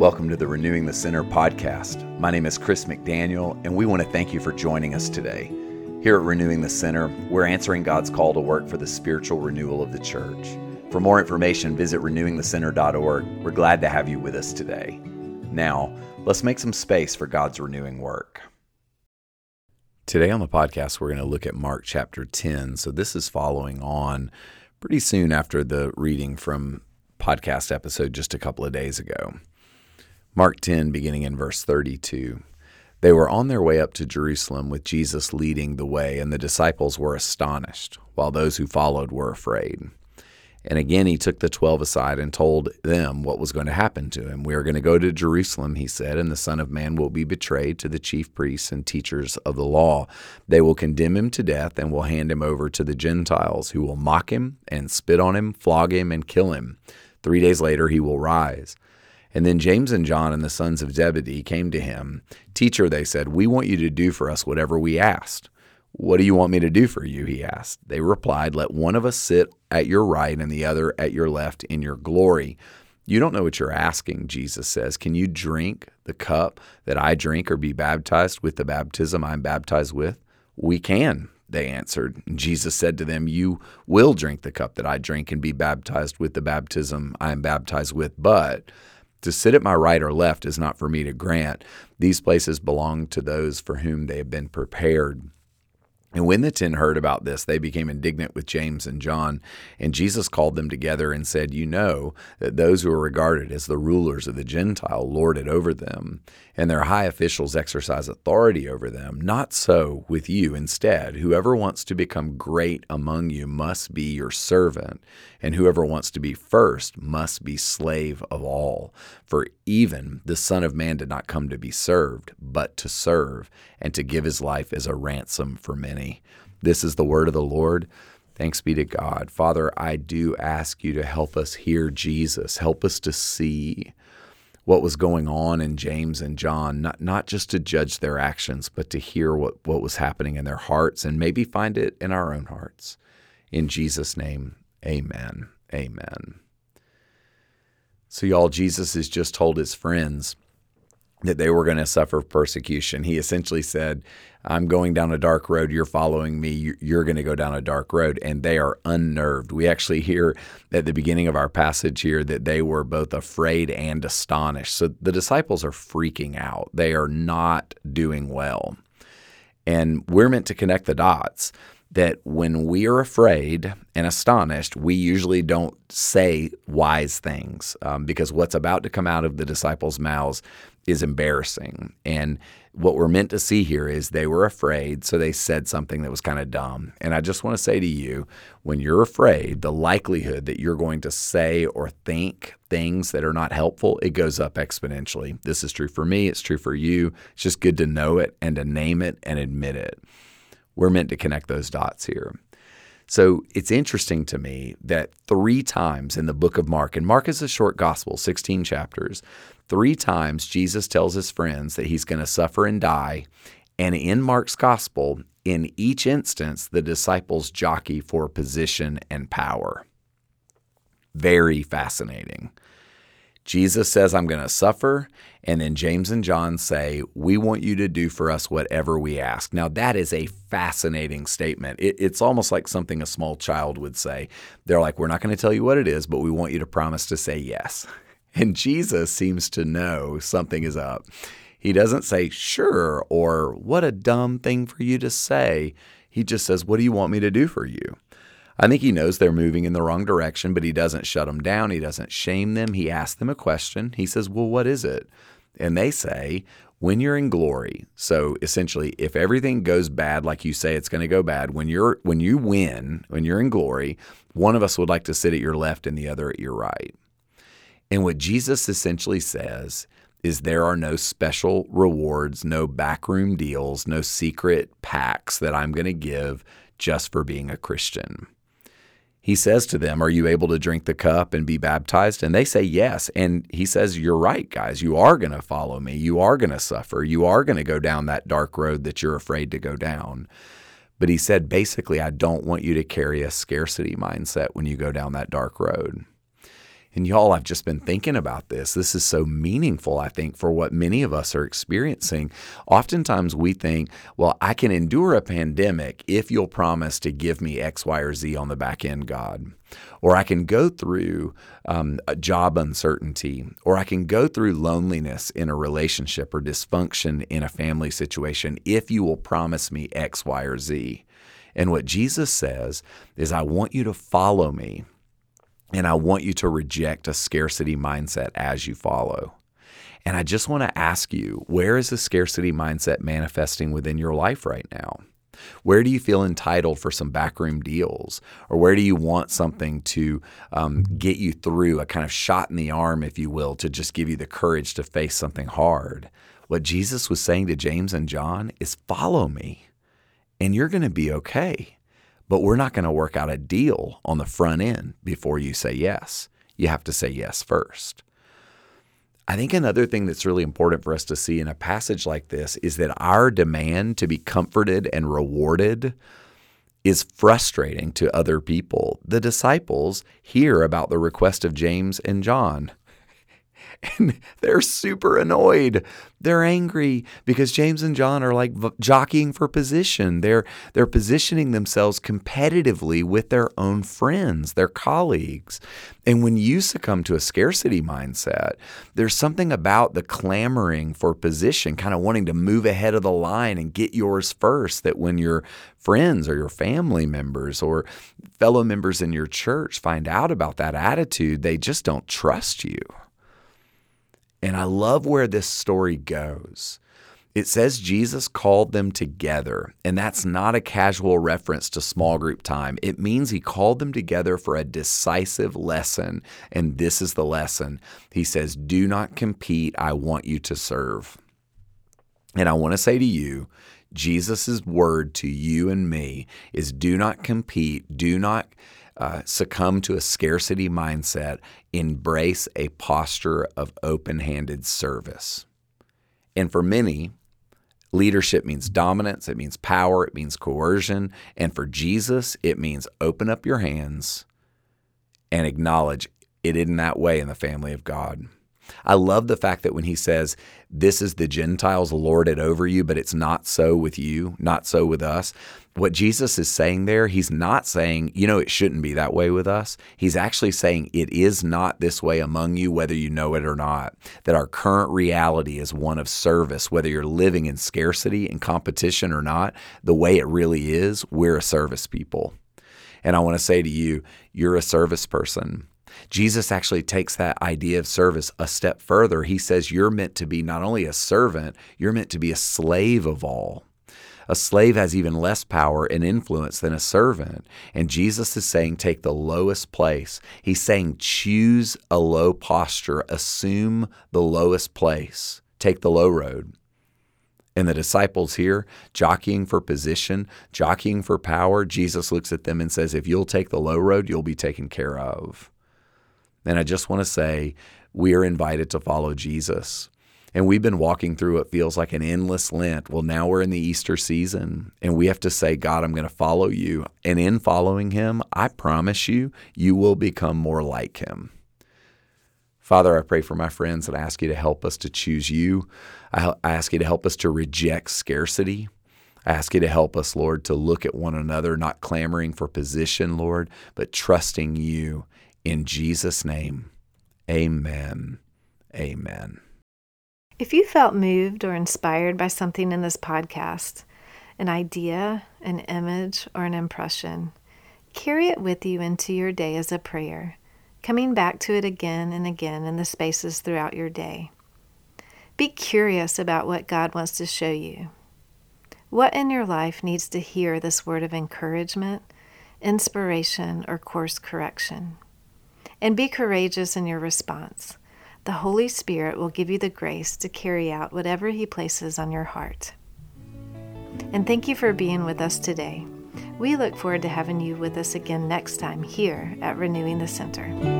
Welcome to the Renewing the Center podcast. My name is Chris McDaniel, and we want to thank you for joining us today. Here at Renewing the Center, we're answering God's call to work for the spiritual renewal of the church. For more information, visit renewingthecenter.org. We're glad to have you with us today. Now, let's make some space for God's renewing work. Today on the podcast, we're going to look at Mark chapter 10. So, this is following on pretty soon after the reading from podcast episode just a couple of days ago. Mark 10, beginning in verse 32. They were on their way up to Jerusalem with Jesus leading the way, and the disciples were astonished, while those who followed were afraid. And again, he took the twelve aside and told them what was going to happen to him. We are going to go to Jerusalem, he said, and the Son of Man will be betrayed to the chief priests and teachers of the law. They will condemn him to death and will hand him over to the Gentiles, who will mock him and spit on him, flog him, and kill him. Three days later, he will rise. And then James and John and the sons of Zebedee came to him. Teacher, they said, we want you to do for us whatever we asked. What do you want me to do for you? He asked. They replied, Let one of us sit at your right and the other at your left in your glory. You don't know what you're asking, Jesus says. Can you drink the cup that I drink or be baptized with the baptism I'm baptized with? We can, they answered. Jesus said to them, You will drink the cup that I drink and be baptized with the baptism I am baptized with, but to sit at my right or left is not for me to grant. These places belong to those for whom they have been prepared. And when the ten heard about this, they became indignant with James and John. And Jesus called them together and said, You know that those who are regarded as the rulers of the Gentile lord it over them, and their high officials exercise authority over them. Not so with you. Instead, whoever wants to become great among you must be your servant, and whoever wants to be first must be slave of all. For even the Son of Man did not come to be served, but to serve, and to give his life as a ransom for many. This is the word of the Lord. Thanks be to God. Father, I do ask you to help us hear Jesus. Help us to see what was going on in James and John, not, not just to judge their actions, but to hear what, what was happening in their hearts and maybe find it in our own hearts. In Jesus' name, amen. Amen. So, y'all, Jesus has just told his friends that they were going to suffer persecution. He essentially said, I'm going down a dark road. You're following me. You're going to go down a dark road. And they are unnerved. We actually hear at the beginning of our passage here that they were both afraid and astonished. So the disciples are freaking out. They are not doing well. And we're meant to connect the dots that when we are afraid and astonished, we usually don't say wise things um, because what's about to come out of the disciples' mouths is embarrassing. And what we're meant to see here is they were afraid, so they said something that was kind of dumb. And I just want to say to you when you're afraid, the likelihood that you're going to say or think things that are not helpful, it goes up exponentially. This is true for me, it's true for you. It's just good to know it and to name it and admit it. We're meant to connect those dots here. So it's interesting to me that three times in the book of Mark, and Mark is a short gospel, 16 chapters, three times Jesus tells his friends that he's going to suffer and die. And in Mark's gospel, in each instance, the disciples jockey for position and power. Very fascinating. Jesus says, I'm going to suffer. And then James and John say, We want you to do for us whatever we ask. Now, that is a fascinating statement. It, it's almost like something a small child would say. They're like, We're not going to tell you what it is, but we want you to promise to say yes. And Jesus seems to know something is up. He doesn't say, Sure, or What a dumb thing for you to say. He just says, What do you want me to do for you? I think he knows they're moving in the wrong direction, but he doesn't shut them down. He doesn't shame them. He asks them a question. He says, Well, what is it? And they say, When you're in glory. So essentially, if everything goes bad like you say it's going to go bad, when you're when you win, when you're in glory, one of us would like to sit at your left and the other at your right. And what Jesus essentially says is there are no special rewards, no backroom deals, no secret packs that I'm going to give just for being a Christian he says to them, Are you able to drink the cup and be baptized? And they say yes. And he says, You're right, guys. You are going to follow me. You are going to suffer. You are going to go down that dark road that you're afraid to go down. But he said, basically, I don't want you to carry a scarcity mindset when you go down that dark road. And y'all, I've just been thinking about this. This is so meaningful, I think, for what many of us are experiencing. Oftentimes we think, well, I can endure a pandemic if you'll promise to give me X, Y, or Z on the back end, God. Or I can go through um, a job uncertainty, or I can go through loneliness in a relationship or dysfunction in a family situation if you will promise me X, Y, or Z. And what Jesus says is, I want you to follow me and I want you to reject a scarcity mindset as you follow. And I just want to ask you where is the scarcity mindset manifesting within your life right now? Where do you feel entitled for some backroom deals? Or where do you want something to um, get you through a kind of shot in the arm, if you will, to just give you the courage to face something hard? What Jesus was saying to James and John is follow me, and you're going to be okay but we're not going to work out a deal on the front end before you say yes. You have to say yes first. I think another thing that's really important for us to see in a passage like this is that our demand to be comforted and rewarded is frustrating to other people. The disciples hear about the request of James and John and they're super annoyed. They're angry because James and John are like jockeying for position. They're they're positioning themselves competitively with their own friends, their colleagues. And when you succumb to a scarcity mindset, there's something about the clamoring for position, kind of wanting to move ahead of the line and get yours first that when your friends or your family members or fellow members in your church find out about that attitude, they just don't trust you. And I love where this story goes. It says Jesus called them together, and that's not a casual reference to small group time. It means he called them together for a decisive lesson, and this is the lesson. He says, Do not compete, I want you to serve. And I want to say to you, Jesus' word to you and me is do not compete, do not uh, succumb to a scarcity mindset, embrace a posture of open handed service. And for many, leadership means dominance, it means power, it means coercion. And for Jesus, it means open up your hands and acknowledge it isn't that way in the family of God. I love the fact that when he says, This is the Gentiles lorded over you, but it's not so with you, not so with us. What Jesus is saying there, he's not saying, you know, it shouldn't be that way with us. He's actually saying it is not this way among you, whether you know it or not. That our current reality is one of service, whether you're living in scarcity and competition or not. The way it really is, we're a service people. And I want to say to you, you're a service person. Jesus actually takes that idea of service a step further. He says you're meant to be not only a servant, you're meant to be a slave of all. A slave has even less power and influence than a servant. And Jesus is saying, take the lowest place. He's saying, choose a low posture, assume the lowest place, take the low road. And the disciples here, jockeying for position, jockeying for power, Jesus looks at them and says, If you'll take the low road, you'll be taken care of. And I just want to say, we are invited to follow Jesus. And we've been walking through what feels like an endless Lent. Well, now we're in the Easter season, and we have to say, God, I'm going to follow you. And in following him, I promise you, you will become more like him. Father, I pray for my friends and I ask you to help us to choose you. I ask you to help us to reject scarcity. I ask you to help us, Lord, to look at one another, not clamoring for position, Lord, but trusting you in Jesus' name, amen. Amen. If you felt moved or inspired by something in this podcast, an idea, an image, or an impression, carry it with you into your day as a prayer, coming back to it again and again in the spaces throughout your day. Be curious about what God wants to show you. What in your life needs to hear this word of encouragement, inspiration, or course correction? And be courageous in your response. The Holy Spirit will give you the grace to carry out whatever He places on your heart. And thank you for being with us today. We look forward to having you with us again next time here at Renewing the Center.